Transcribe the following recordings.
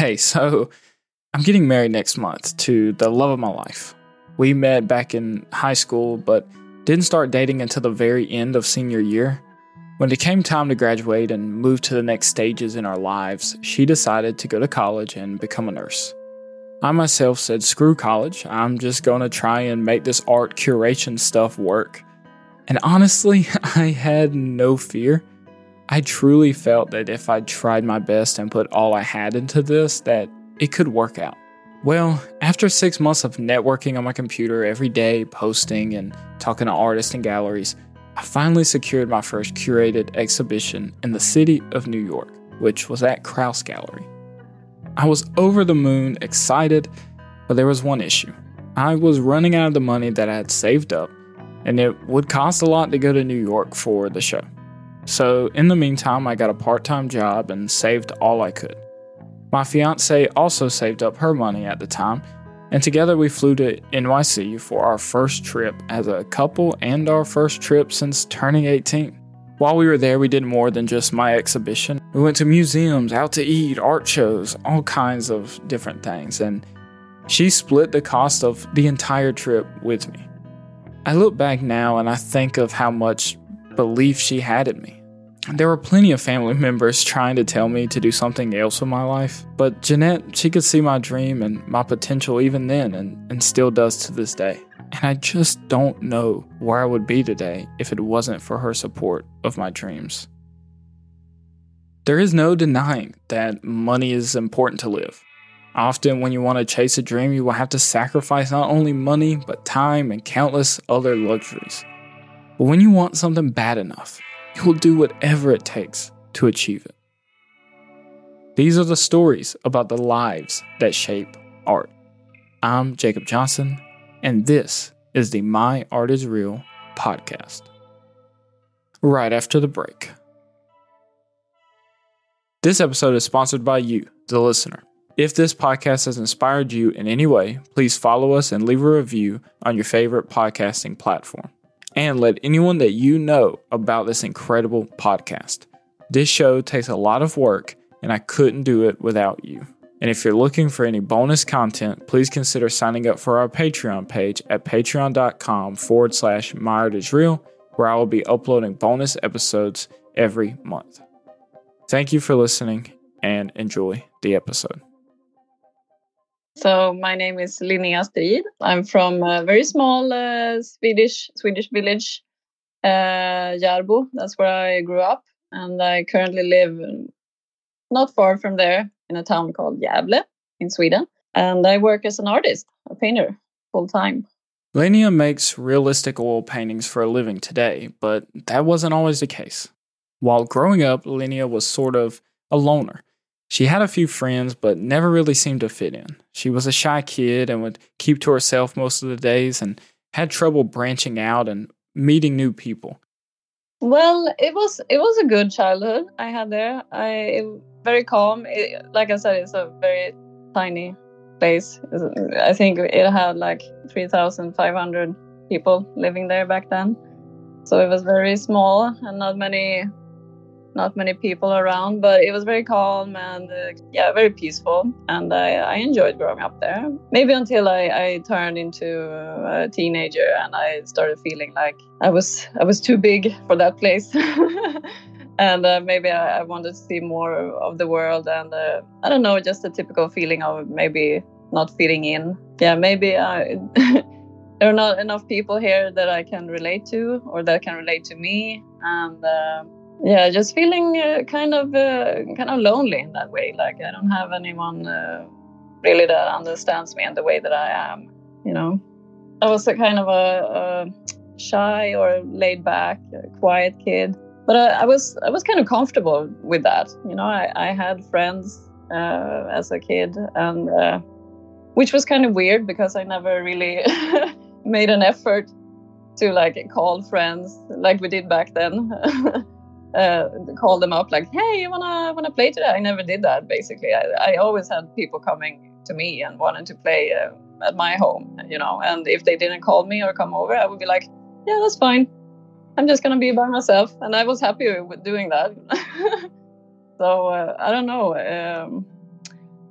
Hey, so I'm getting married next month to the love of my life. We met back in high school, but didn't start dating until the very end of senior year. When it came time to graduate and move to the next stages in our lives, she decided to go to college and become a nurse. I myself said, screw college, I'm just gonna try and make this art curation stuff work. And honestly, I had no fear. I truly felt that if I tried my best and put all I had into this, that it could work out. Well, after six months of networking on my computer every day, posting and talking to artists and galleries, I finally secured my first curated exhibition in the city of New York, which was at Kraus Gallery. I was over the moon, excited, but there was one issue. I was running out of the money that I had saved up, and it would cost a lot to go to New York for the show. So, in the meantime, I got a part time job and saved all I could. My fiance also saved up her money at the time, and together we flew to NYC for our first trip as a couple and our first trip since turning 18. While we were there, we did more than just my exhibition. We went to museums, out to eat, art shows, all kinds of different things, and she split the cost of the entire trip with me. I look back now and I think of how much belief she had in me. There were plenty of family members trying to tell me to do something else with my life, but Jeanette, she could see my dream and my potential even then and, and still does to this day. And I just don't know where I would be today if it wasn't for her support of my dreams. There is no denying that money is important to live. Often, when you want to chase a dream, you will have to sacrifice not only money, but time and countless other luxuries. But when you want something bad enough, you will do whatever it takes to achieve it. These are the stories about the lives that shape art. I'm Jacob Johnson, and this is the My Art is Real podcast. Right after the break. This episode is sponsored by you, the listener. If this podcast has inspired you in any way, please follow us and leave a review on your favorite podcasting platform. And let anyone that you know about this incredible podcast. This show takes a lot of work, and I couldn't do it without you. And if you're looking for any bonus content, please consider signing up for our Patreon page at patreon.com forward slash My Real, where I will be uploading bonus episodes every month. Thank you for listening and enjoy the episode. So my name is Linnea Strid. I'm from a very small uh, Swedish Swedish village, uh, Järbo. That's where I grew up, and I currently live not far from there in a town called Gävle in Sweden. And I work as an artist, a painter, full time. Linnea makes realistic oil paintings for a living today, but that wasn't always the case. While growing up, Linnea was sort of a loner. She had a few friends, but never really seemed to fit in. She was a shy kid and would keep to herself most of the days and had trouble branching out and meeting new people. Well, it was it was a good childhood I had there. I it, very calm. It, like I said, it's a very tiny place. I think it had like three thousand five hundred people living there back then. So it was very small and not many not many people around, but it was very calm and uh, yeah, very peaceful. And I, I, enjoyed growing up there. Maybe until I, I turned into a teenager and I started feeling like I was I was too big for that place. and uh, maybe I, I, wanted to see more of the world. And uh, I don't know, just a typical feeling of maybe not fitting in. Yeah, maybe I. there are not enough people here that I can relate to or that can relate to me. And uh, yeah just feeling uh, kind of uh, kind of lonely in that way. Like i don't have anyone uh, really that understands me in the way that i am you know? I was a kind of a, a shy or laid back quiet kid but I, I, was i was kind of comfortable with that. You know i, I had friends uh, as a kid and uh, which was kind of weird because i never really made an effort to like call friends like we did back then uh, call them up like, "Hey, you wanna wanna play today?" I never did that. Basically, I, I always had people coming to me and wanting to play uh, at my home, you know. And if they didn't call me or come over, I would be like, "Yeah, that's fine. I'm just gonna be by myself," and I was happy with doing that. so uh, I don't know. Um,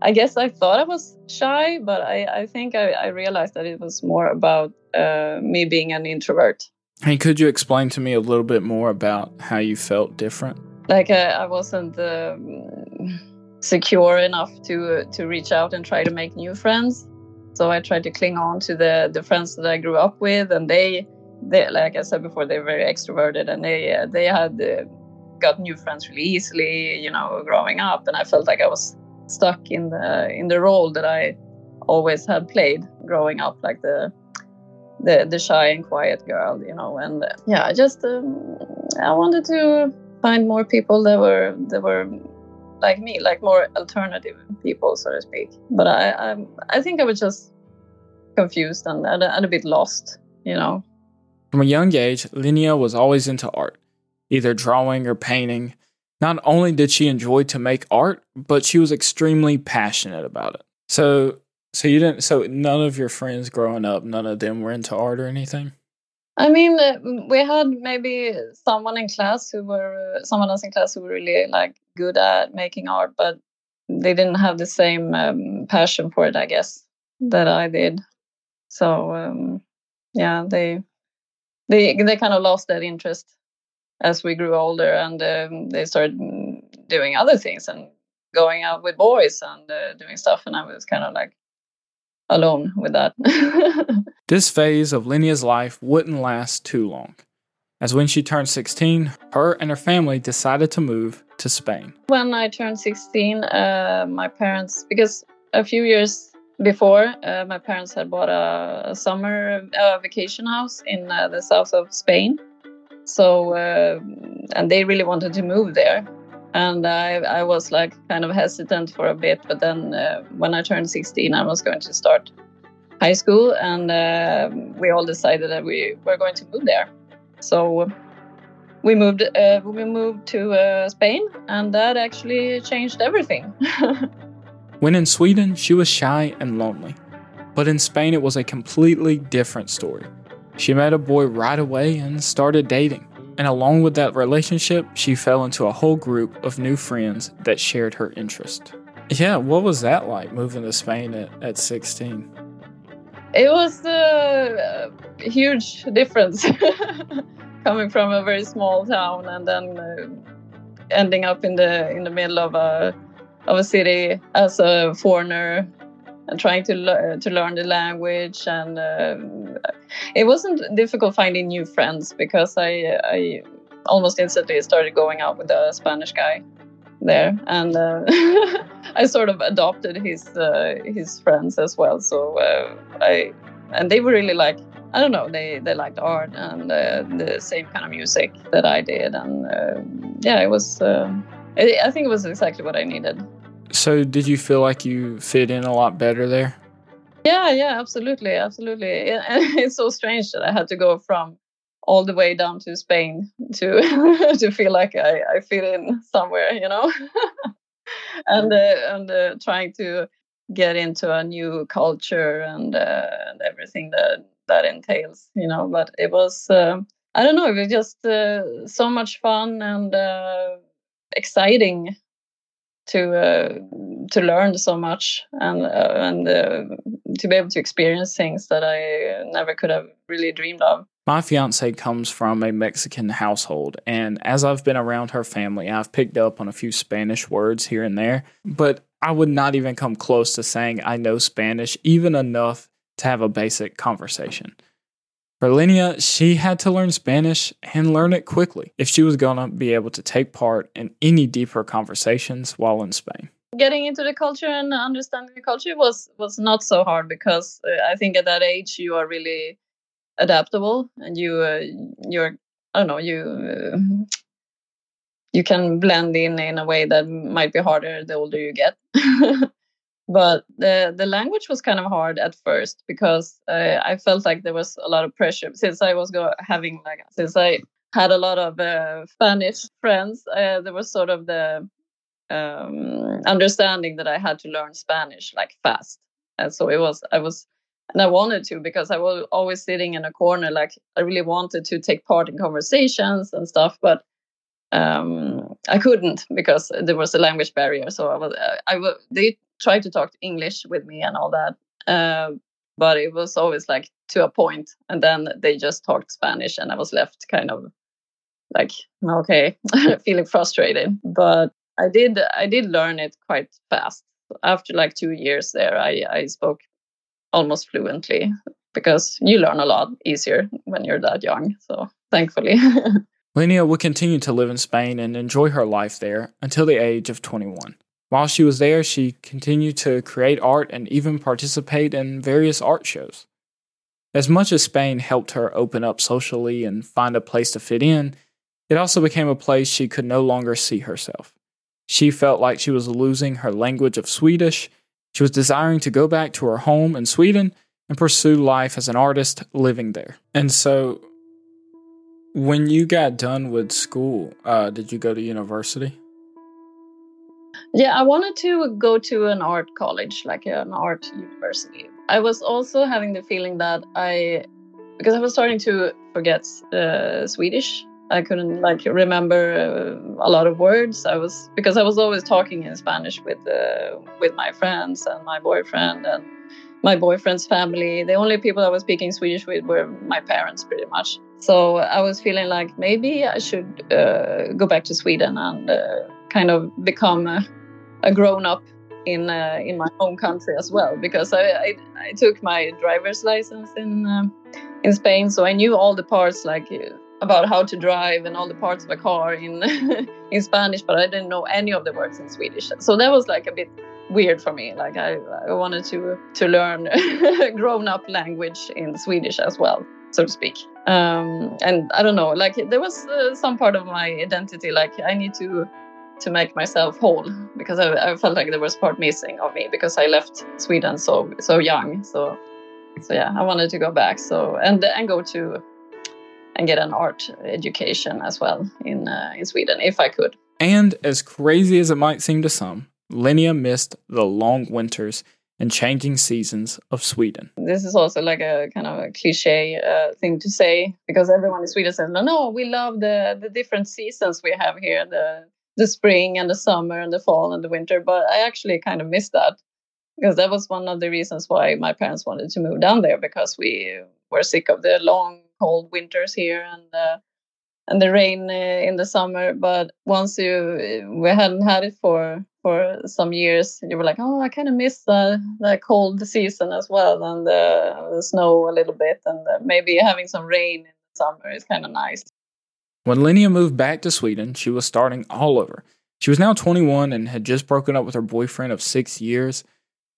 I guess I thought I was shy, but I, I think I, I realized that it was more about uh, me being an introvert. Hey, could you explain to me a little bit more about how you felt different? Like I, I wasn't um, secure enough to to reach out and try to make new friends. So I tried to cling on to the the friends that I grew up with, and they, they like I said before, they're very extroverted, and they uh, they had uh, got new friends really easily, you know, growing up, and I felt like I was stuck in the in the role that I always had played growing up, like the the the shy and quiet girl, you know. And uh, yeah, I just um, I wanted to find more people that were that were like me, like more alternative people, so to speak. But I I, I think I was just confused and, and, and a bit lost, you know. From a young age, Linnea was always into art, either drawing or painting. Not only did she enjoy to make art, but she was extremely passionate about it. So, so you didn't. So none of your friends growing up, none of them were into art or anything. I mean, uh, we had maybe someone in class who were uh, someone else in class who were really like good at making art, but they didn't have the same um, passion for it, I guess, that I did. So um, yeah, they they they kind of lost that interest as we grew older, and um, they started doing other things and going out with boys and uh, doing stuff, and I was kind of like alone with that. this phase of Linnea's life wouldn't last too long, as when she turned 16, her and her family decided to move to Spain. When I turned 16, uh, my parents, because a few years before, uh, my parents had bought a, a summer uh, vacation house in uh, the south of Spain. So, uh, and they really wanted to move there and I, I was like kind of hesitant for a bit but then uh, when i turned 16 i was going to start high school and uh, we all decided that we were going to move there. So we moved uh, we moved to uh, spain and that actually changed everything. When in sweden she was shy and lonely. But in spain it was a completely different story. She met a boy right away and started dating and along with that relationship, she fell into a whole group of new friends that shared her interest. Yeah, what was that like moving to Spain at, at 16? It was a, a huge difference coming from a very small town and then uh, ending up in the in the middle of a of a city as a foreigner trying to le- to learn the language and uh, it wasn't difficult finding new friends because I I almost instantly started going out with a Spanish guy there and uh, I sort of adopted his uh, his friends as well so uh, I and they were really like I don't know they they liked art and uh, the same kind of music that I did and uh, yeah it was I think it was exactly what I needed. So, did you feel like you fit in a lot better there? Yeah, yeah, absolutely, absolutely. It's so strange that I had to go from all the way down to Spain to to feel like I, I fit in somewhere, you know, and uh, and uh, trying to get into a new culture and uh, and everything that that entails, you know. But it was uh, I don't know, it was just uh, so much fun and uh, exciting to uh, to learn so much and uh, and uh, to be able to experience things that I never could have really dreamed of. My fiance comes from a Mexican household, and as I've been around her family, I've picked up on a few Spanish words here and there, but I would not even come close to saying I know Spanish, even enough to have a basic conversation. For Linnea, she had to learn Spanish and learn it quickly if she was going to be able to take part in any deeper conversations while in Spain. Getting into the culture and understanding the culture was was not so hard because uh, I think at that age you are really adaptable and you uh, you're I don't know you uh, you can blend in in a way that might be harder the older you get. but the the language was kind of hard at first because uh, I felt like there was a lot of pressure since I was go- having like since I had a lot of uh, Spanish friends. Uh, there was sort of the um, understanding that I had to learn Spanish like fast, and so it was I was and I wanted to because I was always sitting in a corner like I really wanted to take part in conversations and stuff, but um, I couldn't because there was a language barrier. So I was, I, I they tried to talk English with me and all that, uh, but it was always like to a point, and then they just talked Spanish, and I was left kind of like okay, feeling frustrated. But I did, I did learn it quite fast. After like two years there, I, I spoke almost fluently because you learn a lot easier when you're that young. So thankfully. Linnea would continue to live in Spain and enjoy her life there until the age of 21. While she was there, she continued to create art and even participate in various art shows. As much as Spain helped her open up socially and find a place to fit in, it also became a place she could no longer see herself. She felt like she was losing her language of Swedish. She was desiring to go back to her home in Sweden and pursue life as an artist living there. And so, when you got done with school, uh, did you go to university? Yeah, I wanted to go to an art college, like an art university. I was also having the feeling that I, because I was starting to forget uh, Swedish. I couldn't like remember uh, a lot of words. I was because I was always talking in Spanish with uh, with my friends and my boyfriend and my boyfriend's family. The only people I was speaking Swedish with were my parents, pretty much. So I was feeling like maybe I should uh, go back to Sweden and uh, kind of become a, a grown up in uh, in my home country as well, because I, I, I took my driver's license in um, in Spain, so I knew all the parts like about how to drive and all the parts of a car in in Spanish, but I didn't know any of the words in Swedish. So that was like a bit weird for me. Like I, I wanted to to learn grown up language in Swedish as well, so to speak. Um, and I don't know, like there was uh, some part of my identity, like I need to to make myself whole because I, I felt like there was part missing of me because I left Sweden so so young. So so yeah, I wanted to go back. So and and go to and get an art education as well in uh, in Sweden if I could. And as crazy as it might seem to some, Linnea missed the long winters and changing seasons of Sweden. This is also like a kind of a cliche uh, thing to say because everyone in Sweden says, "No, no, we love the the different seasons we have here the the spring and the summer and the fall and the winter." But I actually kind of miss that because that was one of the reasons why my parents wanted to move down there because we were sick of the long cold winters here and uh, and the rain uh, in the summer. But once you we hadn't had it for for some years, you were like, oh, I kind of miss the the cold season as well and the, the snow a little bit, and uh, maybe having some rain in the summer is kind of nice. When Linnea moved back to Sweden, she was starting all over. She was now 21 and had just broken up with her boyfriend of six years.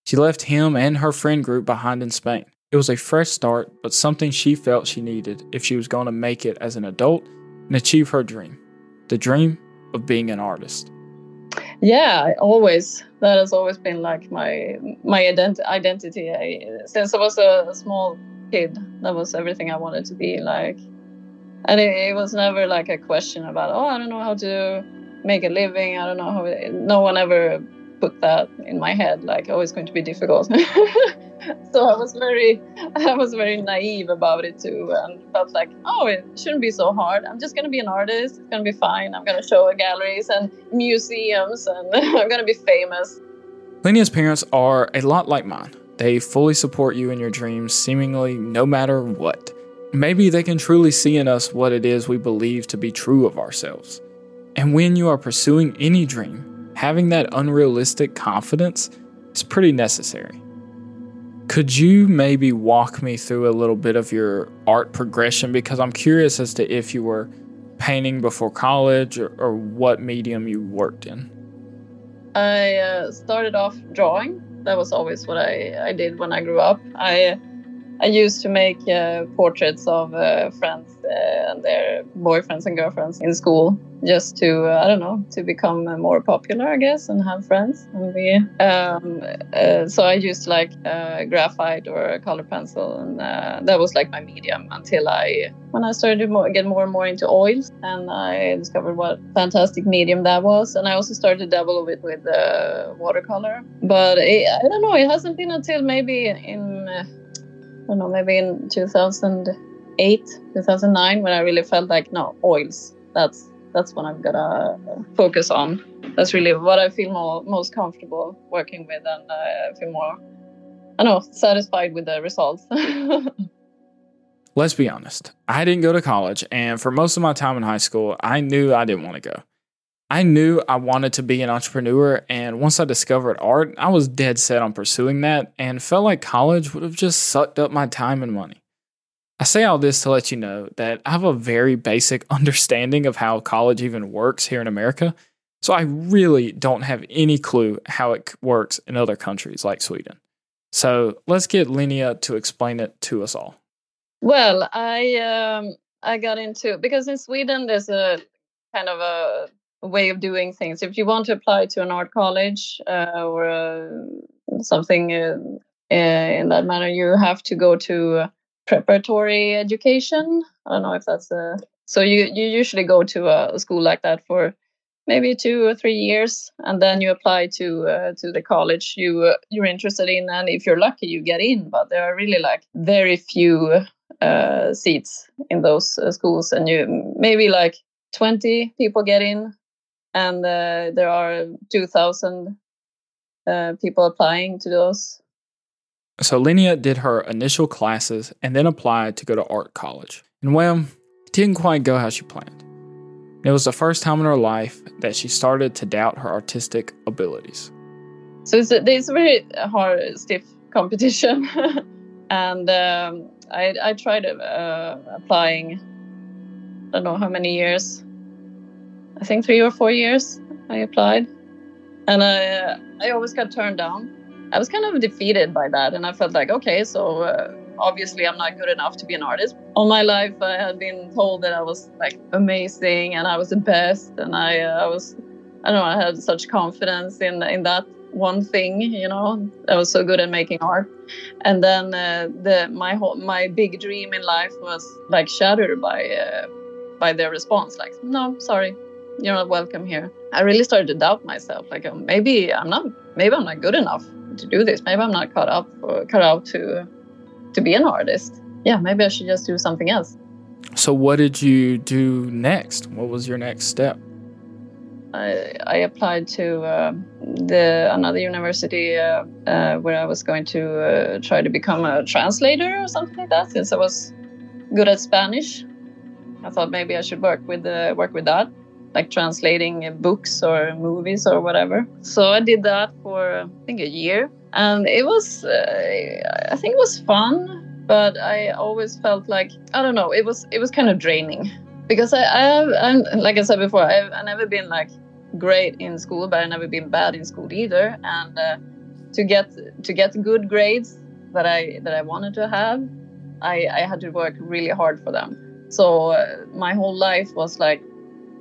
She left him and her friend group behind in Spain. It was a fresh start, but something she felt she needed if she was going to make it as an adult and achieve her dream the dream of being an artist. Yeah, always. That has always been like my my ident- identity. I, since I was a, small kid, that was everything I wanted to be like. And it, it was never like a question about, oh, I don't know how to make a living. I don't know how. No one ever put that in my head like oh it's going to be difficult. So i was very i was very naive about it too and felt like oh it shouldn't be so hard. I'm just going to be an artist. It's going to be fine. I'm going to show at galleries and museums and i'm going to be famous. Linnea's parents are a lot like mine. They fully support you in your dreams seemingly no matter what. Maybe they can truly see in us what it is we believe to be true of ourselves. And when you are pursuing any dream having that unrealistic confidence is pretty necessary. Could you maybe walk me through a little bit of your art progression? Because I'm curious as to if you were painting before college or, or what medium you worked in. I uh, started off drawing. That was always what I, I did when I grew up. I I used to make uh, portraits of uh, friends and their boyfriends and girlfriends in school, just to uh, I don't know to become uh, more popular, I guess, and have friends. And we um, uh, so I used like graphite or a color pencil, and that was like my medium until I when I started to get more and more into oils, and I discovered what fantastic medium that was, and I also started to dabble a bit with watercolor. But it, I don't know, it hasn't been until maybe in I don't know, maybe in 2008, 2009, when I really felt like, no, oils. That's that's what I'm gonna focus on. That's really what I feel more most comfortable working with, and I feel more, I know, satisfied with the results. Let's be honest. I didn't go to college, and for most of my time in high school, I knew I didn't want to go. I knew I wanted to be an entrepreneur, and once I discovered art, I was dead set on pursuing that and felt like college would have just sucked up my time and money. I say all this to let you know that I have a very basic understanding of how college even works here in America, so I really don't have any clue how it works in other countries like Sweden. So let's get Linnea to explain it to us all. Well, I um, I got into because in Sweden there's a kind of a way of doing things. If you want to apply to an art college uh, or uh, something uh, in that manner, you have to go to preparatory education. I don't know if that's a so you you usually go to a school like that for maybe two or three years, and then you apply to uh, to the college you uh, you're interested in, and if you're lucky, you get in. But there are really like very few uh, seats in those uh, schools, and you maybe like 20 people get in, and uh, there are 2,000 uh, people applying to those so Linnea did her initial classes and then applied to go to art college. And well, it didn't quite go how she planned. It was the first time in her life that she started to doubt her artistic abilities. So it's a, it's a very hard, stiff competition. and um, I, I tried uh, applying, I don't know how many years. I think three or four years I applied. And I, uh, I always got turned down I was kind of defeated by that, and I felt like, okay, so uh, obviously I'm not good enough to be an artist. All my life, I had been told that I was like amazing and I was the best, and I, uh, I was, I don't know, I had such confidence in in that one thing, you know, I was so good at making art, and then uh, the my whole my big dream in life was like shattered by uh, by their response, like, no, sorry, you're not welcome here. I really started to doubt myself, like oh, maybe I'm not, maybe I'm not good enough to do this. Maybe I'm not cut up cut out to to be an artist. Yeah, maybe I should just do something else. So, what did you do next? What was your next step? I, I applied to uh, the another university uh, uh, where I was going to uh, try to become a translator or something like that. Since I was good at Spanish, I thought maybe I should work with uh, work with that like translating books or movies or whatever. So I did that for I think a year, and it was uh, I think it was fun, but I always felt like I don't know it was it was kind of draining because I, I have I'm, like I said before I've, I've never been like great in school, but I've never been bad in school either, and uh, to get to get good grades that I that I wanted to have, I I had to work really hard for them. So uh, my whole life was like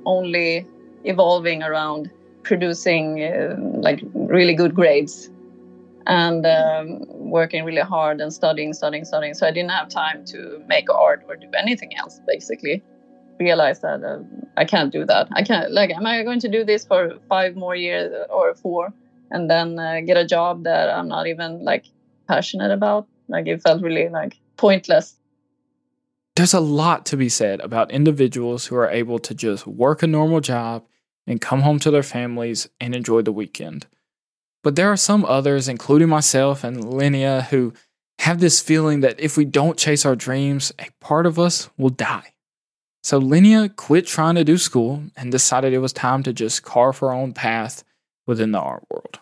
only evolving around producing uh, like really good grades and um, working really hard and studying, studying, studying. So I didn't have time to make art or do anything else. Basically, realized that uh, I can't do that. I can't. Like, am I going to do this for five more years or four, and then uh, get a job that I'm not even like passionate about? Like, it felt really like pointless. There's a lot to be said about individuals who are able to just work a normal job and come home to their families and enjoy the weekend. But there are some others, including myself and Linnea, who have this feeling that if we don't chase our dreams, a part of us will die. So Linnea quit trying to do school and decided it was time to just carve her own path within the art world.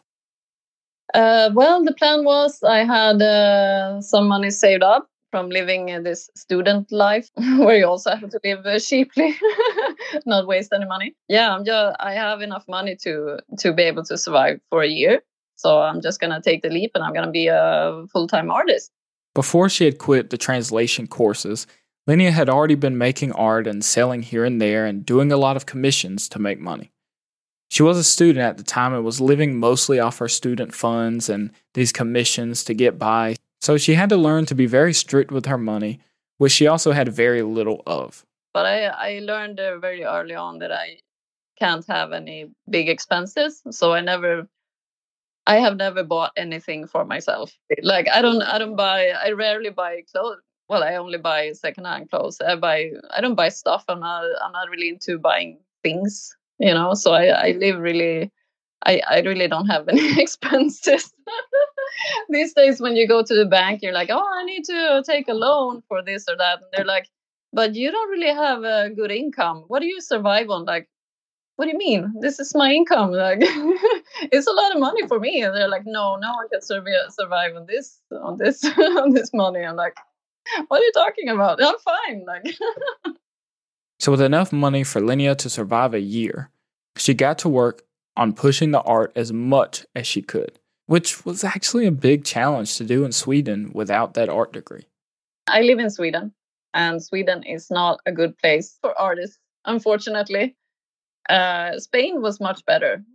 Uh, well, the plan was I had uh, some money saved up from living this student life where you also have to live uh, cheaply not waste any money yeah i'm just i have enough money to to be able to survive for a year so i'm just gonna take the leap and i'm gonna be a full-time artist before she had quit the translation courses Linnea had already been making art and selling here and there and doing a lot of commissions to make money. She was a student at the time and was living mostly off her student funds and these commissions to get by. So she had to learn to be very strict with her money, which she also had very little of. But I, I learned very early on that I can't have any big expenses. So I never, I have never bought anything for myself. Like I don't, I don't buy, I rarely buy clothes. Well, I only buy secondhand clothes. I buy, I don't buy stuff. I'm not, I'm not really into buying things, you know. So I, I live really, I, I really don't have any expenses. These days, when you go to the bank, you're like, oh, I need to take a loan for this or that. And they're like, but you don't really have a good income. What do you survive on? Like, what do you mean? This is my income. Like, it's a lot of money for me. And they're like, no, no, I can survive, on this, on this, on this money. I'm like, what are you talking about? I'm fine. Like, so with enough money for Linnea to survive a year, she got to work on pushing the art as much as she could, which was actually a big challenge to do in Sweden without that art degree. I live in Sweden, and Sweden is not a good place for artists, unfortunately. Uh, Spain was much better.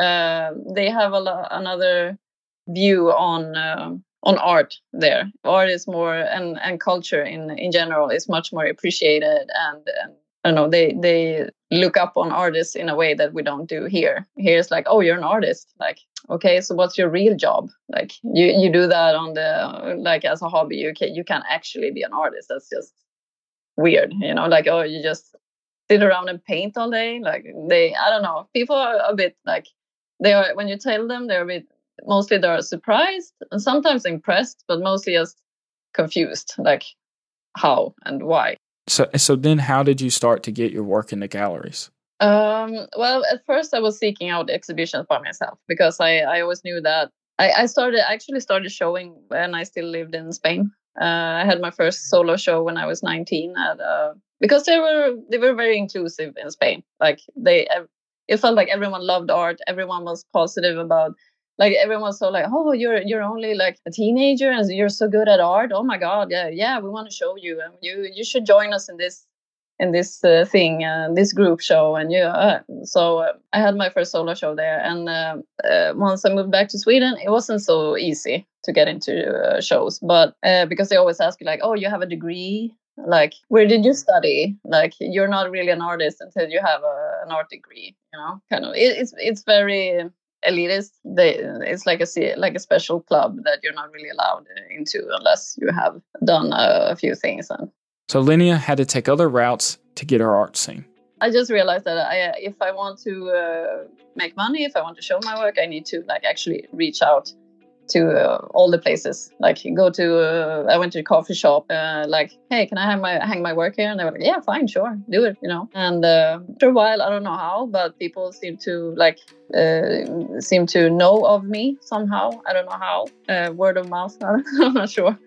Uh, they have a lo- another view on uh, on art there. Art is more and and culture in in general is much more appreciated and, and I don't know they they look up on artists in a way that we don't do here. Here's like oh you're an artist. Like okay so what's your real job? Like you you do that on the like as a hobby you can you can actually be an artist. That's just weird you know? Like oh you just sit around and paint all day? Like they I don't know. People are a bit like they are when you tell them they're a bit mostly they're surprised and sometimes impressed, but mostly just confused, like how and why. So, so then, how did you start to get your work in the galleries? Um, well, at first I was seeking out exhibitions by myself because I, I always knew that I, I started actually started showing when I still lived in Spain. Uh, I had my first solo show when I was 19 at, uh, because they were they were very inclusive in Spain. Like they, it felt like everyone loved art. Everyone was positive about like everyone's so like oh you're you're only like a teenager and you're so good at art. Oh my god yeah yeah we want to show you and you you should join us in this in this uh, thing uh, this group show. And yeah uh, so uh, i had my first solo show there and uh, uh, once i moved back to sweden it wasn't so easy to get into shows. But because they always ask you like oh you have a degree? Like where did you study? Like you're not really an artist until you have a, an art degree you know kind of it, it's it's very elitist they it's like a like a special club that you're not really allowed into unless you have done a, a few things and so Linnea had to take other routes to get her art seen i just realized that I, if i want to uh, make money if i want to show my work i need to like actually reach out to uh, all the places. Like go to, uh, I went to a coffee shop. Uh, like, hey, can I have my hang my work here? And they were like, yeah, fine, sure, do it. You know. And uh, after a while, I don't know how, but people seem to like uh, seem to know of me somehow. I don't know how. Uh, word of mouth. I'm not sure.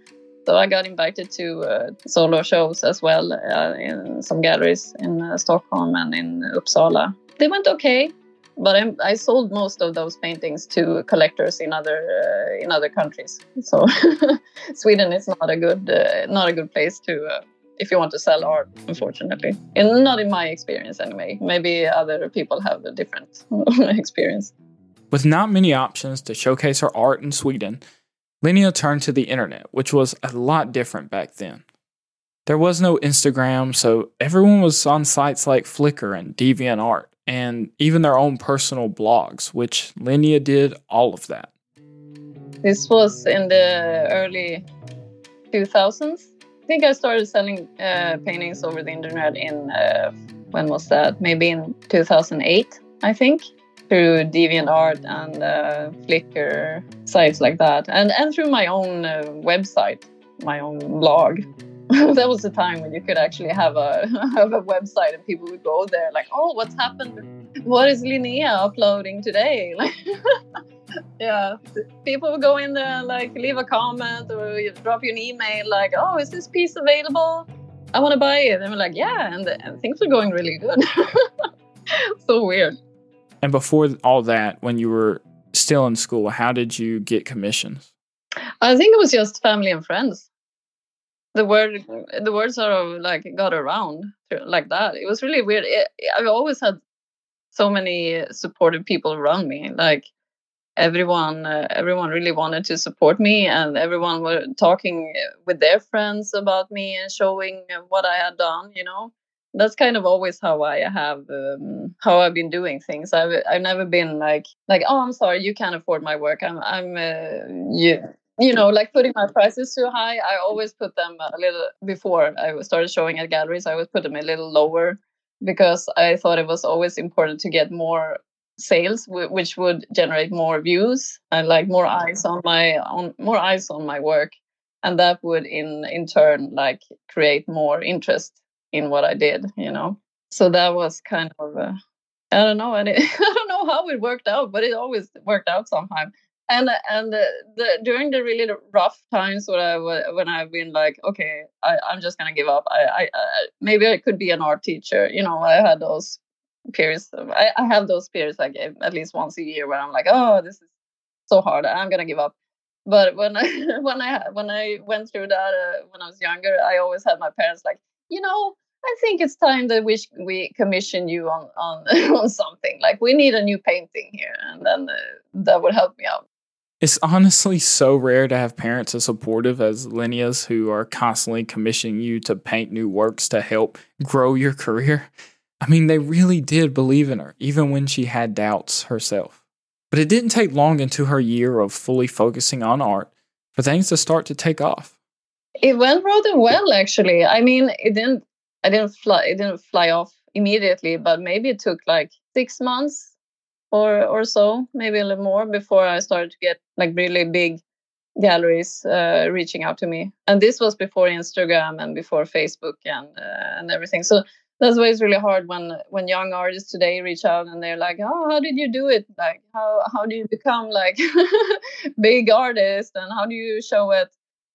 So I got invited to solo shows as well in some galleries in Stockholm and in Uppsala. They went okay but I'm, i sold most of those paintings to collectors in other uh, in other countries. So Sweden is not a good uh, not a good place to uh, if you want to sell art, unfortunately. And not in my experience anyway. Maybe other people have a different experience. With not many options to showcase her art in Sweden, Linnea turned to the internet, which was a lot different back then. There was no Instagram, so everyone was on sites like Flickr and DeviantArt and even their own personal blogs, which Linnea did all of that. This was in the early 2000s. I think I started selling uh, paintings over the internet in, uh, when was that? Maybe in 2008, I think, through DeviantArt and uh, Flickr, sites like that, and, and through my own uh, website, my own blog. that was the time when you could actually have a have a website and people would go there like, oh, what's happened? What is Linnea uploading today? Like, yeah, people would go in there like leave a comment or drop you an email like, oh, is this piece available? I want to buy it. And we're like, yeah, and, and things are going really good. so weird. And before all that, when you were still in school, how did you get commissions? I think it was just family and friends the word the word sort of like got around like that. It was really weird. It, i've always had so many supportive people around me like everyone uh, everyone really wanted to support me and everyone were talking with their friends about me and showing what i had done you know? That's kind of always how i have um, how i've been doing things. I've i've never been like like oh i'm sorry you can't afford my work. I'm i'm uh, you you know, like putting my prices too high. I always put them a little before I started showing at galleries. I always put them a little lower because I thought it was always important to get more sales which would generate more views and like more eyes on my on more eyes on my work and that would in in turn like create more interest in what I did you know so that was kind of uh, I don't know and it, I don't know how it worked out but it always worked out somehow and and the, during the really rough times when I when I've been like, okay, I, I'm just gonna give up. I, I, I maybe I could be an art teacher. You know, I had those periods. I, I have those periods like at least once a year where I'm like, oh, this is so hard. I'm gonna give up. But when I when I when I went through that uh, when I was younger, I always had my parents like, you know, I think it's time that we we commission you on on on something. Like we need a new painting here, and then uh, that would help me out. It's honestly so rare to have parents as supportive as Linnea's who are constantly commissioning you to paint new works to help grow your career. I mean, they really did believe in her, even when she had doubts herself. But it didn't take long into her year of fully focusing on art for things to start to take off. It went rather well, actually. I mean, it didn't. I didn't fly. It didn't fly off immediately, but maybe it took like six months or or so, maybe a little more before I started to get like really big galleries uh, reaching out to me. And this was before Instagram and before Facebook and uh, and everything. So that's why it's really hard when when young artists today reach out and they're like, "Oh, how did you do it? Like, how how do you become like big artist and how do you show at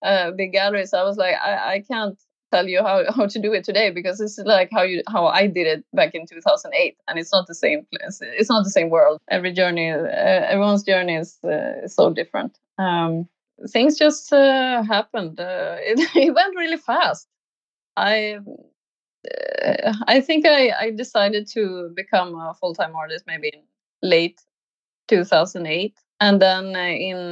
uh, big galleries?" I was like, I, I can't tell you how, how to do it today because is like how you how I did it back in 2008 and it's not the same place it's not the same world. Every journey uh, everyone's journey is, uh, so different. Um, things just uh, happened. Uh, it, it, went really fast. I uh, I think I, I decided to become a full-time artist maybe in late 2008 and then uh, in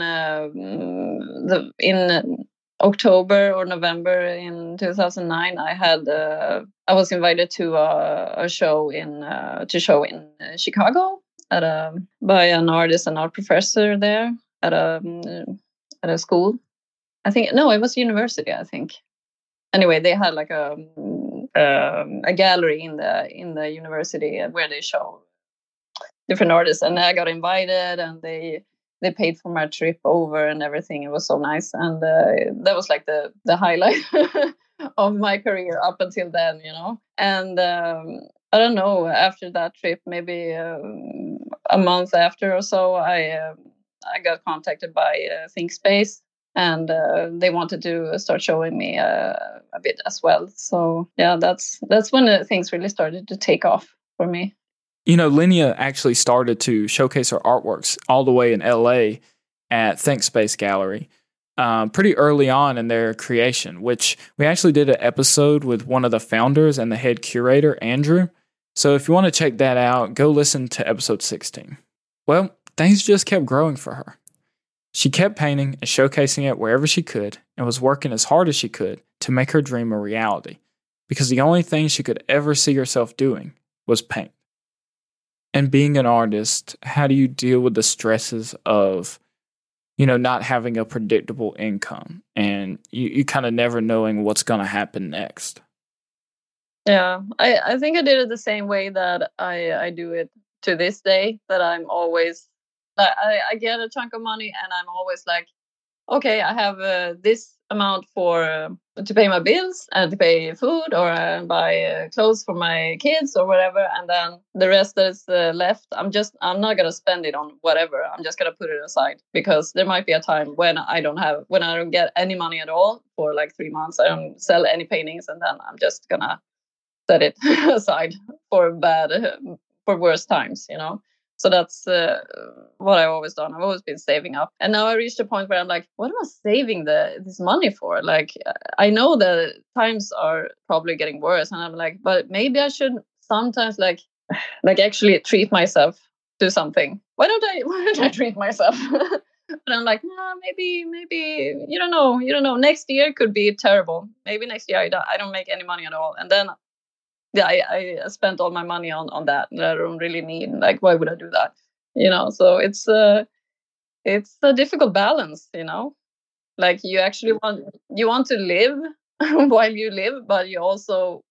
the in October or November in 2009, I had uh, I was invited to a, a show in uh, to show in uh, Chicago at a by an artist and art professor there at a um, at a school. I think no, it was university. I think. Anyway, they had like a um, a gallery in the in the university where they show different artists, and I got invited, and they they paid for my trip over and everything. It was so nice, and uh, that was like the the highlight of my career up until then, you know. And um, I don't know. After that trip, maybe um, a month after or so, I uh, I got contacted by uh, Thinkspace, and uh, they wanted to start showing me uh, a bit as well. So yeah, that's that's when uh, things really started to take off for me. You know, Linnea actually started to showcase her artworks all the way in LA at Thinkspace Gallery. Um, pretty early on in their creation, which we actually did an episode with one of the founders and the head curator, Andrew. So if you want to check that out, go listen to episode 16. Well, things just kept growing for her. She kept painting and showcasing it wherever she could and was working as hard as she could to make her dream a reality because the only thing she could ever see herself doing was paint. And being an artist, how do you deal with the stresses of, you know, not having a predictable income and you, you kind of never knowing what's going to happen next? Yeah, I, I think I did it the same way that I, I do it to this day, that I'm always, I, I get a chunk of money and I'm always like, okay, I have uh, this amount for uh, to pay my bills and to pay food or uh, buy uh, clothes for my kids or whatever and then the rest that is uh, left i'm just i'm not going to spend it on whatever. I'm just going to put it aside because there might be a time when i don't have when i don't get any money at all for like 3 months. I don't sell any paintings and then i'm just going to set it aside for bad for worse times you know so that's uh, what I've always done. I've always been saving up, and now I reached a point where I'm like, what am I saving the this money for? Like, I know that times are probably getting worse, and I'm like, but maybe I should sometimes like, like actually treat myself to something. Why don't I? Why don't I treat myself? but I'm like, nah, maybe, maybe you don't know. You don't know. Next year could be terrible. Maybe next year I don't, I don't make any money at all, and then I, I spent all my money on on that that I don't really need. Like, why would I do that? You know, so it's a it's a difficult balance. You know, like you actually want you want to live while you live, but you also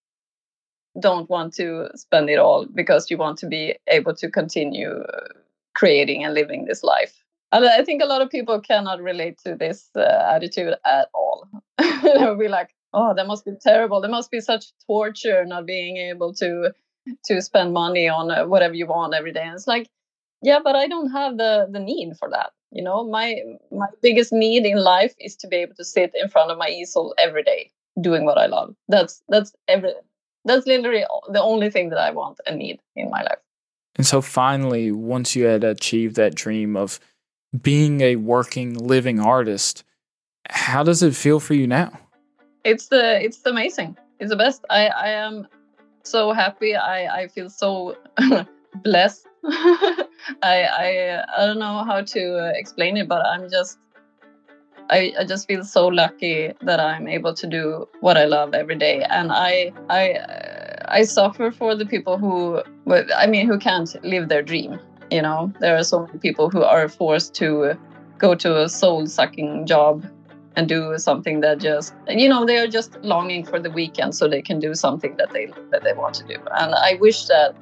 don't want to spend it all because you want to be able to continue creating and living this life. And I think a lot of people cannot relate to this uh, attitude at all. They'll be like, "Oh, that must be terrible. There must be such torture not being able to to spend money on uh, whatever you want every day." And it's like, yeah, but I don't have the the need for that. You know, my my biggest need in life is to be able to sit in front of my easel every day doing what I love. That's that's every that's literally the only thing that I want and need in my life. And so finally, once you had achieved that dream of being a working, living artist, how does it feel for you now? It's the it's amazing. It's the best. I I am so happy. I I feel so blessed. I I I don't know how to explain it, but I'm just I, I just feel so lucky that I'm able to do what I love every day, and I I I suffer for the people who, I mean, who can't live their dream. You know, there are so many people who are forced to go to a soul sucking job and do something that just you know they are just longing for the weekend so they can do something that they that they want to do and i wish that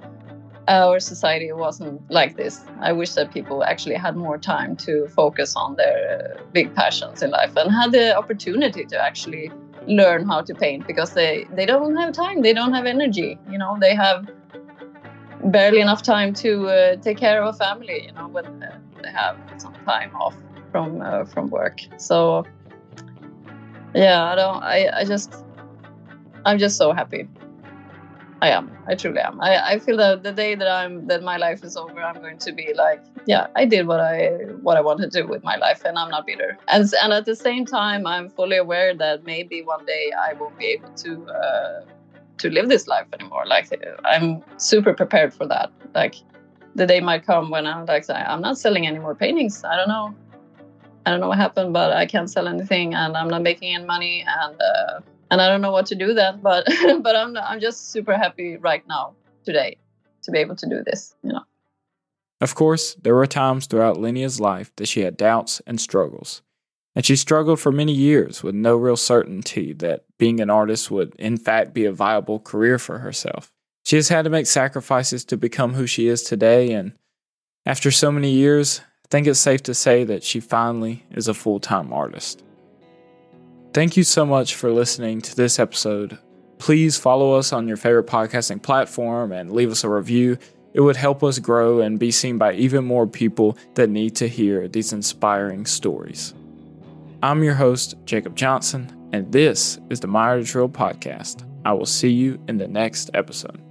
our society wasn't like this. I wish that people actually had more time to focus on their big passions in life and had the opportunity to actually learn how to paint because they they don't have time, they don't have energy. You know, they have barely enough time to uh, take care of a family. You know, when uh, they have some time off from uh, from work. So yeah, I don't. I I just I'm just so happy I am. I truly am. I, I feel that the day that I'm that my life is over, I'm going to be like, yeah, I did what I what I wanted to do with my life, and I'm not bitter. And and at the same time, I'm fully aware that maybe one day I won't be able to uh, to live this life anymore. Like I'm super prepared for that. Like the day might come when I'm like, I'm not selling any more paintings. I don't know. I don't know what happened, but I can't sell anything, and I'm not making any money, and uh, and I don't know what to do then, but but I'm I'm just super happy right now today to be able to do this, you know. Of course, there were times throughout Linnea's life that she had doubts and struggles. And she struggled for many years with no real certainty that being an artist would, in fact, be a viable career for herself. She has had to make sacrifices to become who she is today, and after so many years, think it's safe to say that she finally is a full time artist. Thank you so much for listening to this episode. Please follow us on your favorite podcasting platform and leave us a review. It would help us grow and be seen by even more people that need to hear these inspiring stories. I'm your host, Jacob Johnson, and this is the My Art Is Real Podcast. I will see you in the next episode.